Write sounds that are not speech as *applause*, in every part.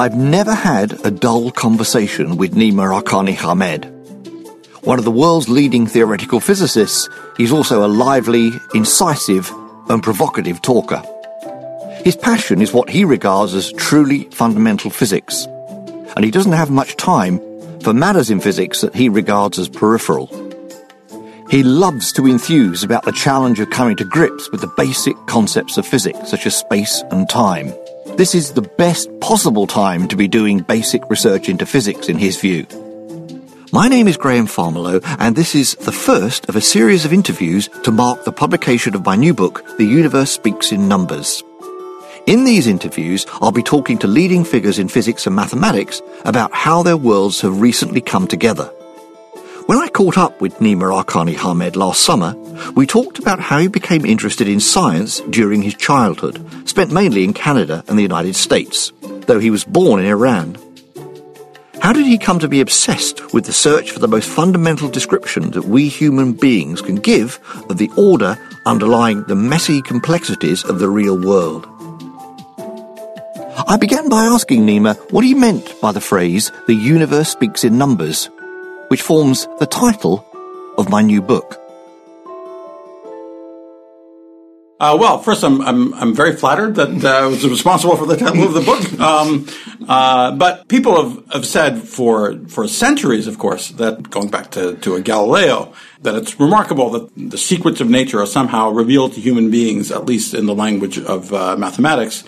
I've never had a dull conversation with Nima Arkani Hamed. One of the world's leading theoretical physicists, he's also a lively, incisive, and provocative talker. His passion is what he regards as truly fundamental physics, and he doesn't have much time for matters in physics that he regards as peripheral. He loves to enthuse about the challenge of coming to grips with the basic concepts of physics, such as space and time. This is the best possible time to be doing basic research into physics, in his view. My name is Graham Farmelo, and this is the first of a series of interviews to mark the publication of my new book, The Universe Speaks in Numbers. In these interviews, I'll be talking to leading figures in physics and mathematics about how their worlds have recently come together. When I caught up with Nima Arkani Hamed last summer, we talked about how he became interested in science during his childhood, spent mainly in Canada and the United States, though he was born in Iran. How did he come to be obsessed with the search for the most fundamental description that we human beings can give of the order underlying the messy complexities of the real world? I began by asking Nima what he meant by the phrase, the universe speaks in numbers, which forms the title of my new book. Uh, well, first, I'm, I'm, I'm very flattered that uh, I was responsible for the title of the book. *laughs* Um, uh, but people have, have said for for centuries, of course, that going back to, to a Galileo, that it's remarkable that the secrets of nature are somehow revealed to human beings, at least in the language of uh, mathematics.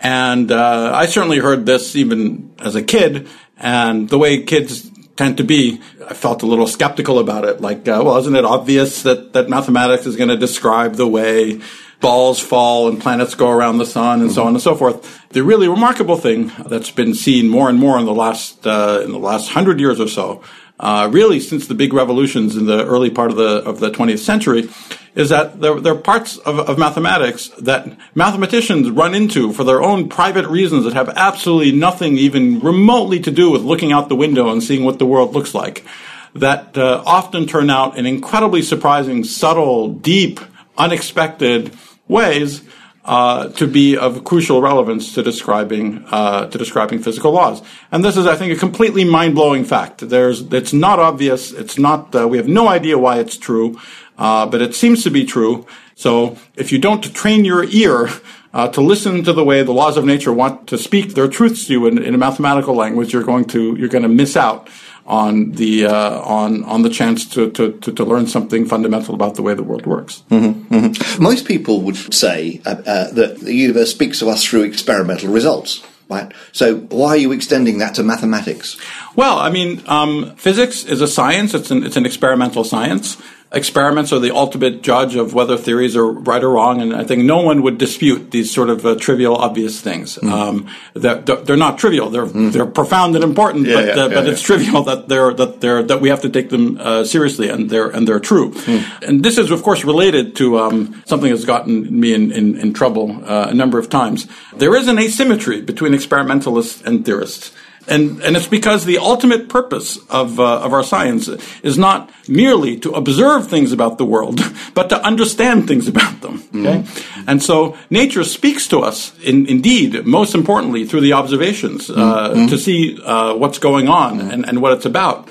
And uh, I certainly heard this even as a kid, and the way kids tend to be, I felt a little skeptical about it. Like, uh, well, isn't it obvious that, that mathematics is going to describe the way balls fall and planets go around the sun and so on and so forth. The really remarkable thing that's been seen more and more in the last, uh, in the last hundred years or so, uh, really since the big revolutions in the early part of the, of the 20th century, is that there, there are parts of, of mathematics that mathematicians run into for their own private reasons that have absolutely nothing even remotely to do with looking out the window and seeing what the world looks like. That uh, often turn out in incredibly surprising, subtle, deep, unexpected ways uh, to be of crucial relevance to describing uh, to describing physical laws. And this is, I think, a completely mind blowing fact. There's it's not obvious. It's not. Uh, we have no idea why it's true. Uh, but it seems to be true. So if you don't train your ear uh, to listen to the way the laws of nature want to speak their truths to you in, in a mathematical language, you're going to you're going to miss out on the uh, on on the chance to, to, to, to, learn something fundamental about the way the world works. Mm-hmm, mm-hmm. Most people would say uh, uh, that the universe speaks to us through experimental results. Right. So why are you extending that to mathematics? Well, I mean, um, physics is a science. It's an, it's an experimental science experiments are the ultimate judge of whether theories are right or wrong, and I think no one would dispute these sort of uh, trivial, obvious things. Mm. Um, they're, they're, not trivial; they're mm. they're profound and important, yeah, but, uh, yeah, but yeah, it's trivial that they're that they're that we have to take them uh, seriously, and they're and they're true. Mm. And this is, of course, related to um, something that's gotten me in in, in trouble uh, a number of times. There is an asymmetry between experimentalists and theorists. And, and it's because the ultimate purpose of, uh, of our science is not merely to observe things about the world, *laughs* but to understand things about them. Okay? Mm-hmm. And so nature speaks to us, in, indeed, most importantly, through the observations, uh, mm-hmm. to see uh, what's going on and, and what it's about.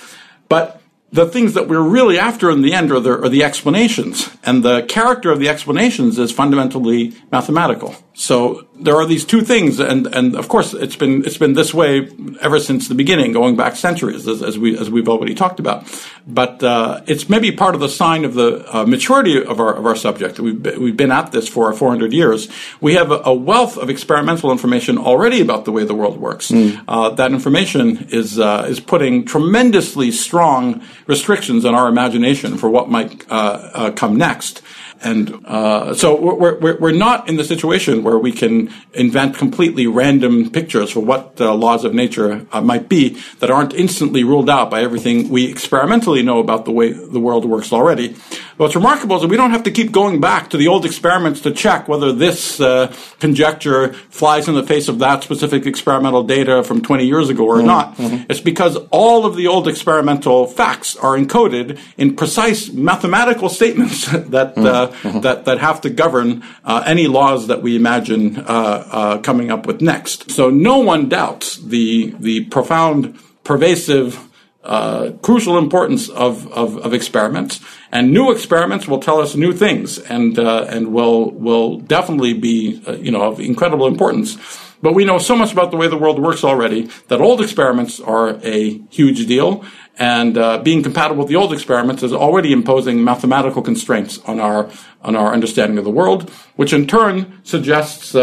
But the things that we're really after in the end are the, are the explanations. And the character of the explanations is fundamentally mathematical. So there are these two things, and, and of course it's been it's been this way ever since the beginning, going back centuries, as, as we as we've already talked about. But uh, it's maybe part of the sign of the uh, maturity of our of our subject. We've been, we've been at this for 400 years. We have a, a, wealth of experimental information already about the way the world works. Mm. Uh, that information is uh, is putting tremendously strong restrictions on our imagination for what might uh, uh, come next. And uh, so we're, we're, we're not in the situation where we can invent completely random pictures for what the laws of nature uh, might be that aren't instantly ruled out by everything we experimentally know about the way the world works already. What's remarkable is that we don't have to keep going back to the old experiments to check whether this uh, conjecture flies in the face of that specific experimental data from 20 years ago or mm-hmm. not. Mm-hmm. It's because all of the old experimental facts are encoded in precise mathematical statements *laughs* that uh, mm-hmm. that that have to govern uh, any laws that we imagine uh, uh, coming up with next. So no one doubts the the profound, pervasive uh, crucial importance of, of, of, experiments. And new experiments will tell us new things and, uh, and will, will definitely be, uh, you know, of incredible importance. But we know so much about the way the world works already that old experiments are a huge deal. And uh, being compatible with the old experiments is already imposing mathematical constraints on our on our understanding of the world, which in turn suggests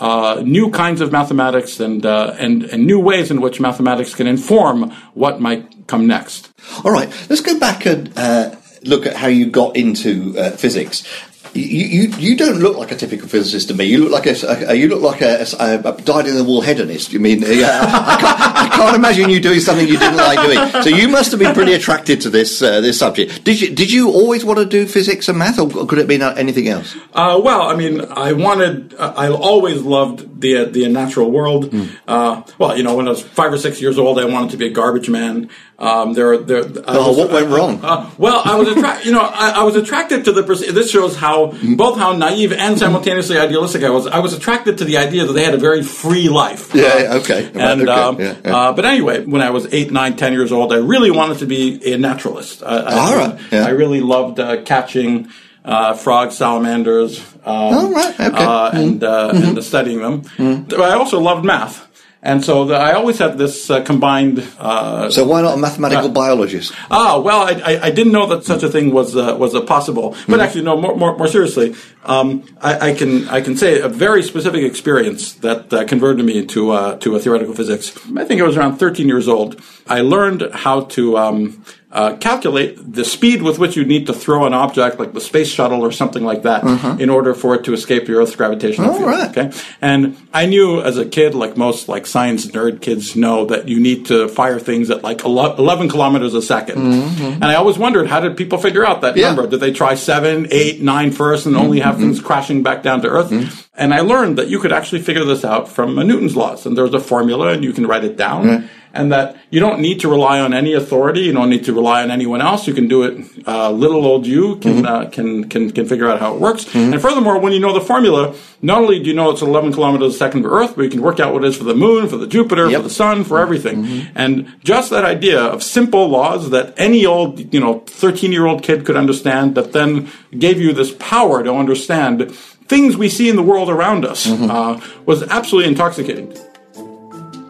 uh, new kinds of mathematics and, uh, and, and new ways in which mathematics can inform what might come next. All right, let's go back and uh, look at how you got into uh, physics. You, you, you don't look like a typical physicist to me. You look like a, a you look like a, a, a dyed in the wool hedonist. You mean yeah, I, can't, I, can't, imagine you doing something you didn't like doing. So you must have been pretty attracted to this uh, this subject. Did you did you always want to do physics and math, or could it be anything else? Uh, well, I mean, I wanted. I always loved the the natural world. Mm. Uh, well, you know, when I was five or six years old, I wanted to be a garbage man. Um, there, there. Oh, was, what went wrong? Uh, well, I was attracted. you know, I, I, was attracted to the. This shows how both how naive and simultaneously idealistic I was. I was attracted to the idea that they had a very free life. Yeah. okay. And okay. Um, yeah, yeah. Uh, but anyway, when I was eight, nine, ten years old, I really wanted to be a naturalist. I, All right. Yeah. I really loved uh, catching. Uh, frogs, salamanders, um, right. okay. Uh, and, uh, mm-hmm. and studying them. Mm-hmm. I also loved math. And so the, I always had this uh, combined. Uh, so why not a mathematical uh, biologist? Ah, well, I, I, I, didn't know that such a thing was uh, was possible. But mm-hmm. actually, no. More, more, more seriously, um, I, I, can I can say a very specific experience that uh, converted me to uh, to a theoretical physics. I think I was around 13 years old. I learned how to um, uh, calculate the speed with which you need to throw an object like the space shuttle or something like that uh-huh. in order for it to escape the Earth's gravitational oh, field. Right. Okay, and I knew as a kid, like most like science nerd kids know, that you need to fire things at like 11 kilometers a 2nd mm-hmm. and I always wondered how did people figure out that yeah. number? Did they try seven, eight, nine first, and only have mm-hmm. things crashing back down to Earth? Mm-hmm. And I learned that you could actually figure this out from Newton's laws, and there's a formula, and you can write it down and that you don't need to rely on any authority. You don't need to rely on anyone else. You can do it. Uh, little old you can, mm-hmm. uh, can can can figure out how it works. Mm-hmm. And furthermore, when you know the formula, not only do you know it's 11 kilometers a second for Earth, but you can work out what it is for the Moon, for the Jupiter, yep. for the Sun, for everything. Mm-hmm. And just that idea of simple laws that any old you know 13 year old kid could understand, that then gave you this power to understand things we see in the world around us, mm-hmm. uh, was absolutely intoxicating.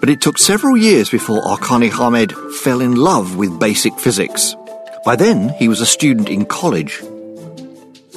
But it took several years before Arkani Hamed fell in love with basic physics. By then, he was a student in college.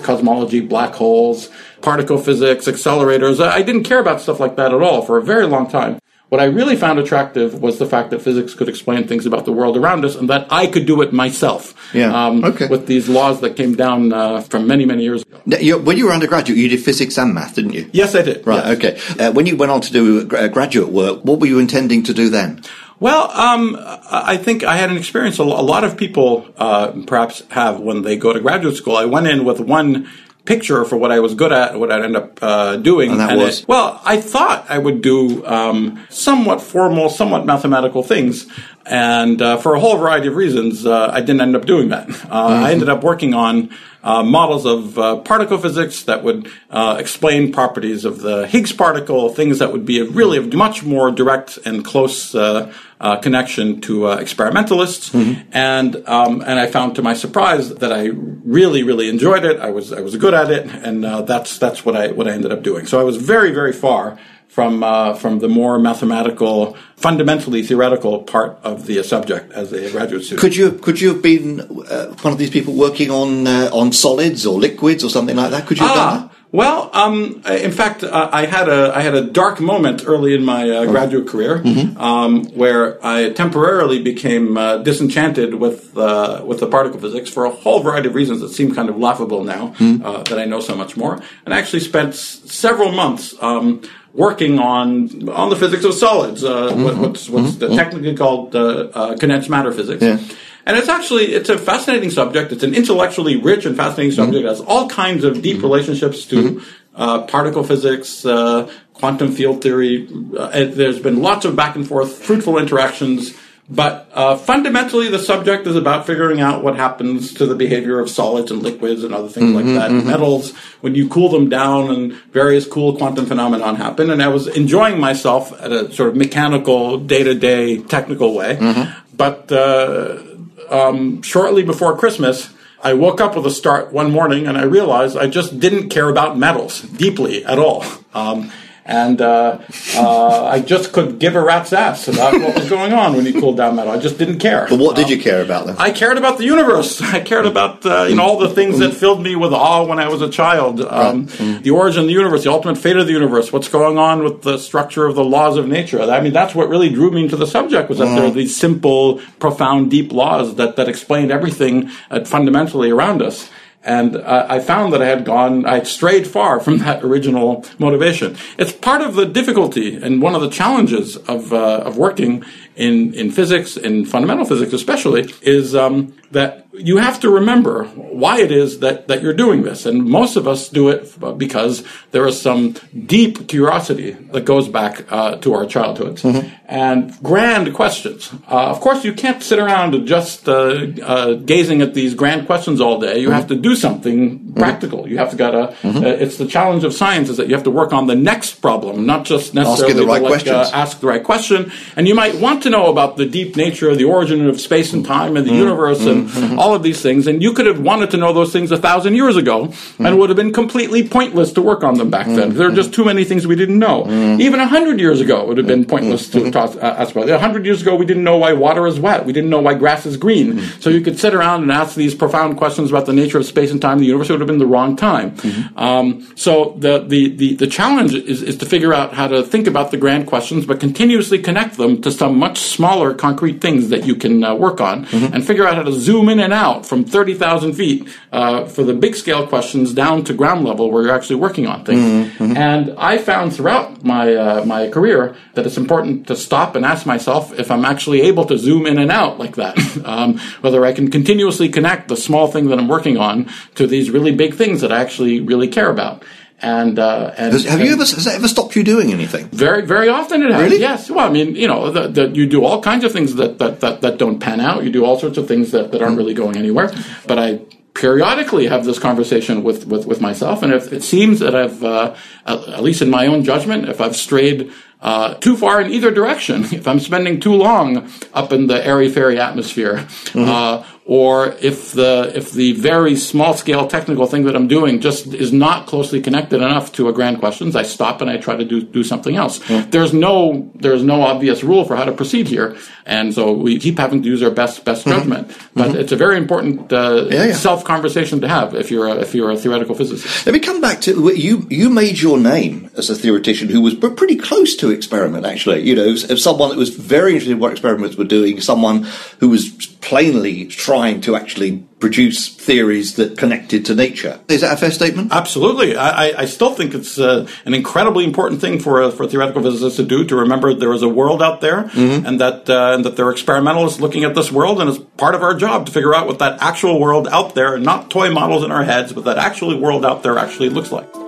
Cosmology, black holes, particle physics, accelerators. I didn't care about stuff like that at all for a very long time. What I really found attractive was the fact that physics could explain things about the world around us and that I could do it myself. Yeah. Um, okay. With these laws that came down uh, from many, many years ago. Now, you, when you were undergraduate, you did physics and math, didn't you? Yes, I did. Right, yes. okay. Uh, when you went on to do graduate work, what were you intending to do then? Well, um, I think I had an experience a lot of people uh, perhaps have when they go to graduate school. I went in with one picture for what I was good at, and what I'd end up uh, doing. And that and was? It, well, I thought I would do um, somewhat formal, somewhat mathematical things. And uh, for a whole variety of reasons, uh, I didn't end up doing that. Uh, mm-hmm. I ended up working on uh, models of uh, particle physics that would uh, explain properties of the Higgs particle, things that would be a really a much more direct and close uh, uh, connection to uh, experimentalists. Mm-hmm. And um, and I found to my surprise that I really really enjoyed it. I was I was good at it, and that's that's what I what I ended up doing. So I was very very far from uh, from the more mathematical, fundamentally theoretical part of the subject as a graduate student. Could you could you have been uh, one of these people working on uh, on solids or liquids or something like that? Could you have ah, done that? Well, um, in fact, uh, I had a I had a dark moment early in my uh, graduate career mm-hmm. um, where I temporarily became uh, disenchanted with uh, with the particle physics for a whole variety of reasons that seem kind of laughable now mm-hmm. that I know so much more, and I actually spent s- several months. Um, working on on the physics of solids, uh, mm-hmm. what's what's mm-hmm. technically called uh, uh, condensed matter physics. Yeah. And it's actually it's a fascinating subject. It's an intellectually rich and fascinating mm-hmm. subject. It has all kinds of deep mm-hmm. relationships to mm-hmm. uh, particle physics, uh, quantum field theory. Uh, there's been lots of back and forth, fruitful interactions but uh, fundamentally, the subject is about figuring out what happens to the behavior of solids and liquids and other things mm-hmm, like that. Mm-hmm. Metals, when you cool them down, and various cool quantum phenomenon happen. And I was enjoying myself at a sort of mechanical, day to day, technical way. Mm-hmm. But uh, um, shortly before Christmas, I woke up with a start one morning and I realized I just didn't care about metals deeply at all. Um, and uh, uh, I just could give a rat's ass about what was going on when he cooled down metal. I just didn't care. But what did um, you care about then? I cared about the universe. *laughs* I cared about uh, you know all the things that filled me with awe when I was a child. Um, right. The origin of the universe, the ultimate fate of the universe, what's going on with the structure of the laws of nature. I mean, that's what really drew me into the subject was that mm. there are these simple, profound, deep laws that that explained everything uh, fundamentally around us. And uh, I found that I had gone, I had strayed far from that original motivation. It's part of the difficulty and one of the challenges of, uh, of working in, in physics, in fundamental physics especially, is um, that you have to remember why it is that, that you're doing this. And most of us do it because there is some deep curiosity that goes back uh, to our childhoods. Mm-hmm. And grand questions. Uh, of course, you can't sit around just uh, uh gazing at these grand questions all day. You mm-hmm. have to do something mm-hmm. practical. You have to gotta, mm-hmm. uh, it's the challenge of science is that you have to work on the next problem, not just necessarily ask the right like, uh, ask the right question. And you might want to know about the deep nature of the origin of space and time and the mm-hmm. universe and mm-hmm. *laughs* all of these things. And you could have wanted to know those things a thousand years ago mm-hmm. and it would have been completely pointless to work on them back then. Mm-hmm. There are just too many things we didn't know. Mm-hmm. Even a hundred years ago, it would have been pointless to talk, uh, ask about. A hundred years ago, we didn't know why water is wet. We didn't know why grass is green. So you could sit around and ask these profound questions about the nature of space and time, the universe. It would have been the wrong time. Um, so the, the, the, the challenge is, is to figure out how to think about the grand questions, but continuously connect them to some much smaller concrete things that you can uh, work on mm-hmm. and figure out how to zoom in and out from 30,000 feet uh, for the big scale questions down to ground level where you're actually working on things. Mm-hmm. mm-hmm. And I found throughout my, uh, my career that it's important to stop and ask myself if I'm actually able to zoom in and out like that. *laughs* um, whether I can continuously connect the small thing that I'm working on to these really big things that I actually really care about. And, uh, and has, have and you ever has that ever stopped you doing anything? Very, very often it has. Really? Yes. Well, I mean, you know, the, the, you do all kinds of things that, that, that, that, don't pan out. You do all sorts of things that, that aren't really going anywhere. But I periodically have this conversation with, with, with myself, and if it seems that I've, uh, at least in my own judgment, if I've strayed uh, too far in either direction, *laughs* if I'm spending too long up in the airy fairy atmosphere, mm-hmm. uh, or if the if the very small scale technical thing that I'm doing just is not closely connected enough to a grand questions, I stop and I try to do do something else. Mm-hmm. There's no there's no obvious rule for how to proceed here, and so we keep having to use our best best mm-hmm. judgment. Mm-hmm. But it's a very important uh, yeah, yeah. self conversation to have if you're a, if you're a theoretical physicist. Let me come back to you. You made your name as a theoretician who was pretty close to experiment. Actually, you know, someone that was very interested in what experiments were doing, someone who was plainly trying to actually produce theories that connected to nature. Is that a fair statement? Absolutely. I, I still think it's uh, an incredibly important thing for for theoretical physicists to do to remember there is a world out there, mm-hmm. and that uh, and that there are experimentalists looking at this world, and it's part of our job to figure out what that actual world out there, and not toy models in our heads, but that actual world out there actually looks like.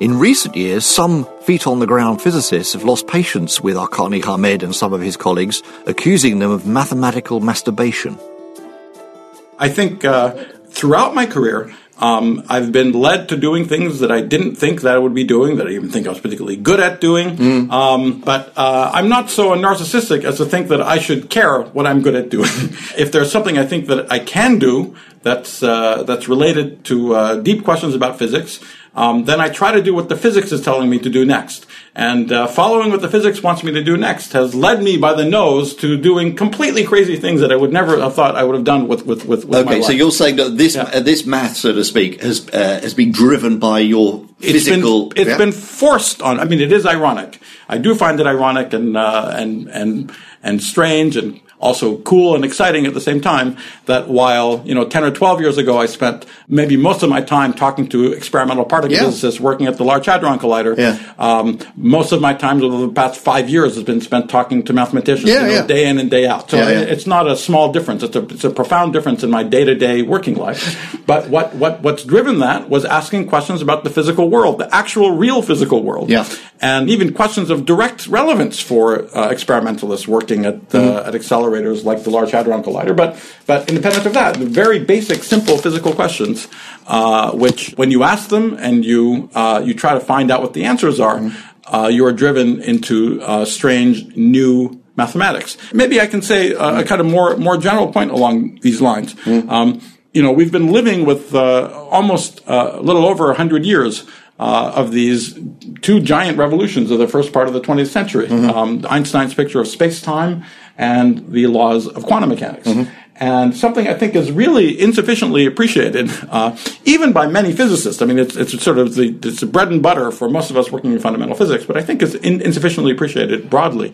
In recent years, some feet on the ground physicists have lost patience with Arkani Hamed and some of his colleagues, accusing them of mathematical masturbation. I think uh, throughout my career, um, I've been led to doing things that I didn't think that I would be doing, that I even think I was particularly good at doing. Mm. Um, but uh, I'm not so narcissistic as to think that I should care what I'm good at doing. *laughs* if there's something I think that I can do that's uh, that's related to uh, deep questions about physics, um, then I try to do what the physics is telling me to do next. And uh, following what the physics wants me to do next has led me by the nose to doing completely crazy things that I would never have thought I would have done with with with, with okay, so you're saying that this yeah. uh, this math, so to speak, has uh, has been driven by your physical. It's been, it's yeah? been forced on. I mean, it is ironic. I do find it ironic and uh, and and and strange and also cool and exciting at the same time that while, you know, 10 or 12 years ago, I spent maybe most of my time talking to experimental particle yeah. physicists working at the Large Hadron Collider. Yeah. Um, most of my time over the past five years has been spent talking to mathematicians yeah, you know, yeah. day in and day out. So it's not a small difference. It's a, it's a profound difference in my day to day working life. but what, what, what's driven that was asking questions about the physical world, the actual real physical world. Yeah. And even questions of direct relevance for uh, experimentalists working at, uh, mm-hmm. at accelerators accelerators like the Large Hadron Collider, but but independent of that, the very basic, simple physical questions, uh, which when you ask them and you uh, you try to find out what the answers are, mm-hmm. uh, you are driven into uh, strange new mathematics. Maybe I can say a, a, kind of more more general point along these lines. Mm-hmm. Um, you know, we've been living with uh, almost uh, a little over hundred years. Uh, of these two giant revolutions of the first part of the 20th century. Mm-hmm. Um, Einstein's picture of space time and the laws of quantum mechanics. Mm-hmm. And something I think is really insufficiently appreciated, uh, even by many physicists. I mean, it's, it's sort of the, it's bread and butter for most of us working in fundamental physics, but I think is in, insufficiently appreciated broadly,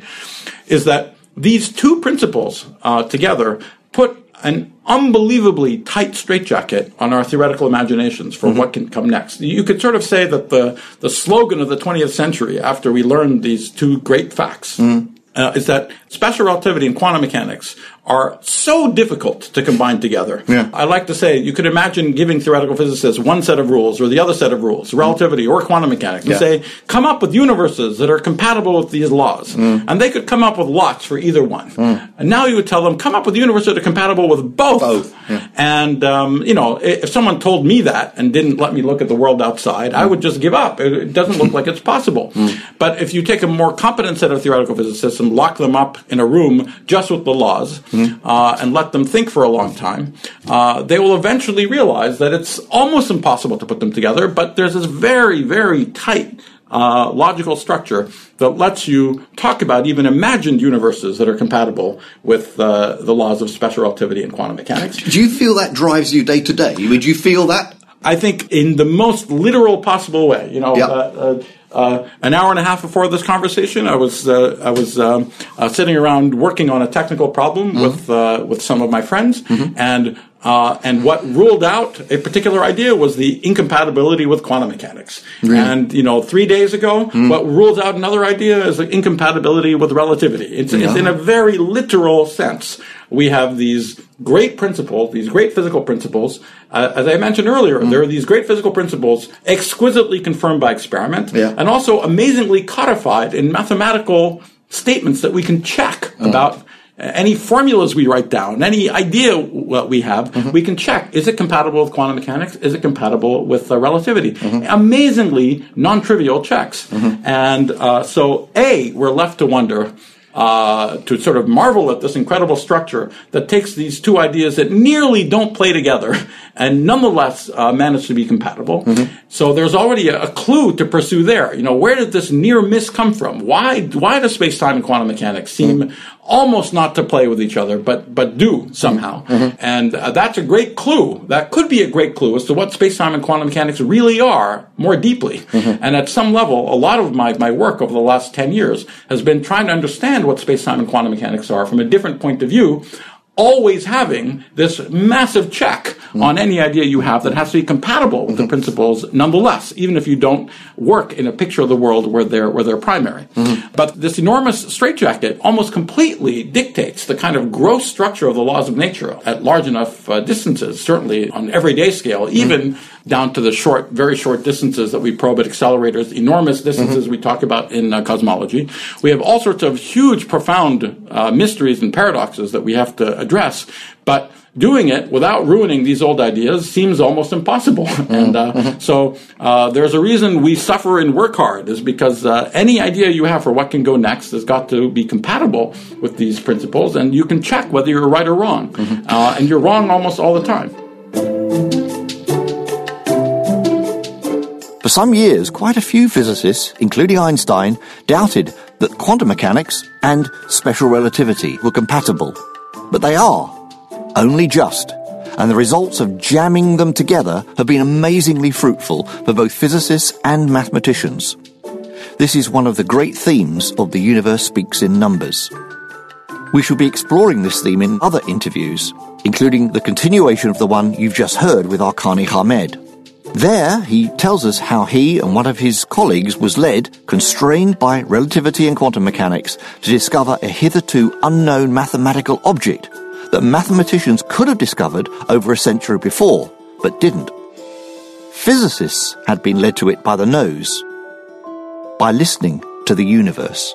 is that these two principles uh, together put an unbelievably tight straitjacket on our theoretical imaginations for mm-hmm. what can come next. You could sort of say that the, the slogan of the 20th century, after we learned these two great facts, mm-hmm uh, is that special relativity and quantum mechanics are so difficult to combine together. Yeah. I like to say you could imagine giving theoretical physicists one set of rules or the other set of rules, relativity or quantum mechanics, and yeah. say, come up with universes that are compatible with these laws. Mm. And they could come up with lots for either one. Mm. And now you would tell them, come up with universes that are compatible with both. Both. Yeah. And, um, you know, if someone told me that and didn't let me look at the world outside, mm. I would just give up. It, doesn't look like it's possible. Mm. But if you take a more competent set of theoretical physicists and lock them up in a room just with the laws, mm-hmm. uh, and let them think for a long time, uh, they will eventually realize that it's almost impossible to put them together, but there's this very, very tight uh, logical structure that lets you talk about even imagined universes that are compatible with uh, the laws of special relativity and quantum mechanics. Do you feel that drives you day to day? Would you feel that? I think in the most literal possible way. You know, yep. Uh, uh, an hour and a half before this conversation, I was uh, I was um, uh, sitting around working on a technical problem mm-hmm. with uh, with some of my friends, mm-hmm. and uh, and what ruled out a particular idea was the incompatibility with quantum mechanics. Really? And you know, three days ago, mm. what rules out another idea is the incompatibility with relativity. It's, yeah. it's in a very literal sense. We have these great principles, these great physical principles. Uh, as I mentioned earlier, mm. there are these great physical principles exquisitely confirmed by experiment, yeah. and also amazingly codified in mathematical statements that we can check mm. about any formulas we write down, any idea what we have, mm-hmm. we can check. Is it compatible with quantum mechanics? Is it compatible with uh, relativity? Mm-hmm. Amazingly non-trivial checks. Mm-hmm. And uh, so, A, we're left to wonder, uh, to sort of marvel at this incredible structure that takes these two ideas that nearly don't play together and nonetheless uh, manage to be compatible. Mm-hmm. So there's already a, a, clue to pursue there. You know, where did this near miss come from? Why why does space time and quantum mechanics seem mm-hmm. almost not to play with each other, but but do somehow? Mm-hmm. And uh, that's a great clue. That could be a great clue as to what space time and quantum mechanics really are more deeply. Mm-hmm. And at some level, a lot of my, my work over the last 10 years has been trying to understand what space time and quantum mechanics are from a different point of view always having this massive check on any idea you have that has to be compatible with the principles nonetheless, even if you don't work in a picture of the world where they're, where they're primary. But this enormous straitjacket almost completely dictates the kind of gross structure of the laws of nature at large enough uh, distances, certainly on everyday scale, even down to the short, very short distances that we probe at accelerators, enormous distances we talk about in uh, cosmology. We have all sorts of huge, profound uh, mysteries and paradoxes that we have to address, but doing it without ruining these old ideas seems almost impossible. *laughs* and uh, so uh, there's a reason we suffer and work hard is because uh, any idea you have for what can go next has got to be compatible with these principles, and you can check whether you're right or wrong. Uh, and you're wrong almost all the time. For some years, quite a few physicists, including Einstein, doubted that quantum mechanics and special relativity were compatible. But they are. Only just. And the results of jamming them together have been amazingly fruitful for both physicists and mathematicians. This is one of the great themes of The Universe Speaks in Numbers. We shall be exploring this theme in other interviews, including the continuation of the one you've just heard with Arkani Hamed. There, he tells us how he and one of his colleagues was led, constrained by relativity and quantum mechanics, to discover a hitherto unknown mathematical object that mathematicians could have discovered over a century before, but didn't. Physicists had been led to it by the nose, by listening to the universe.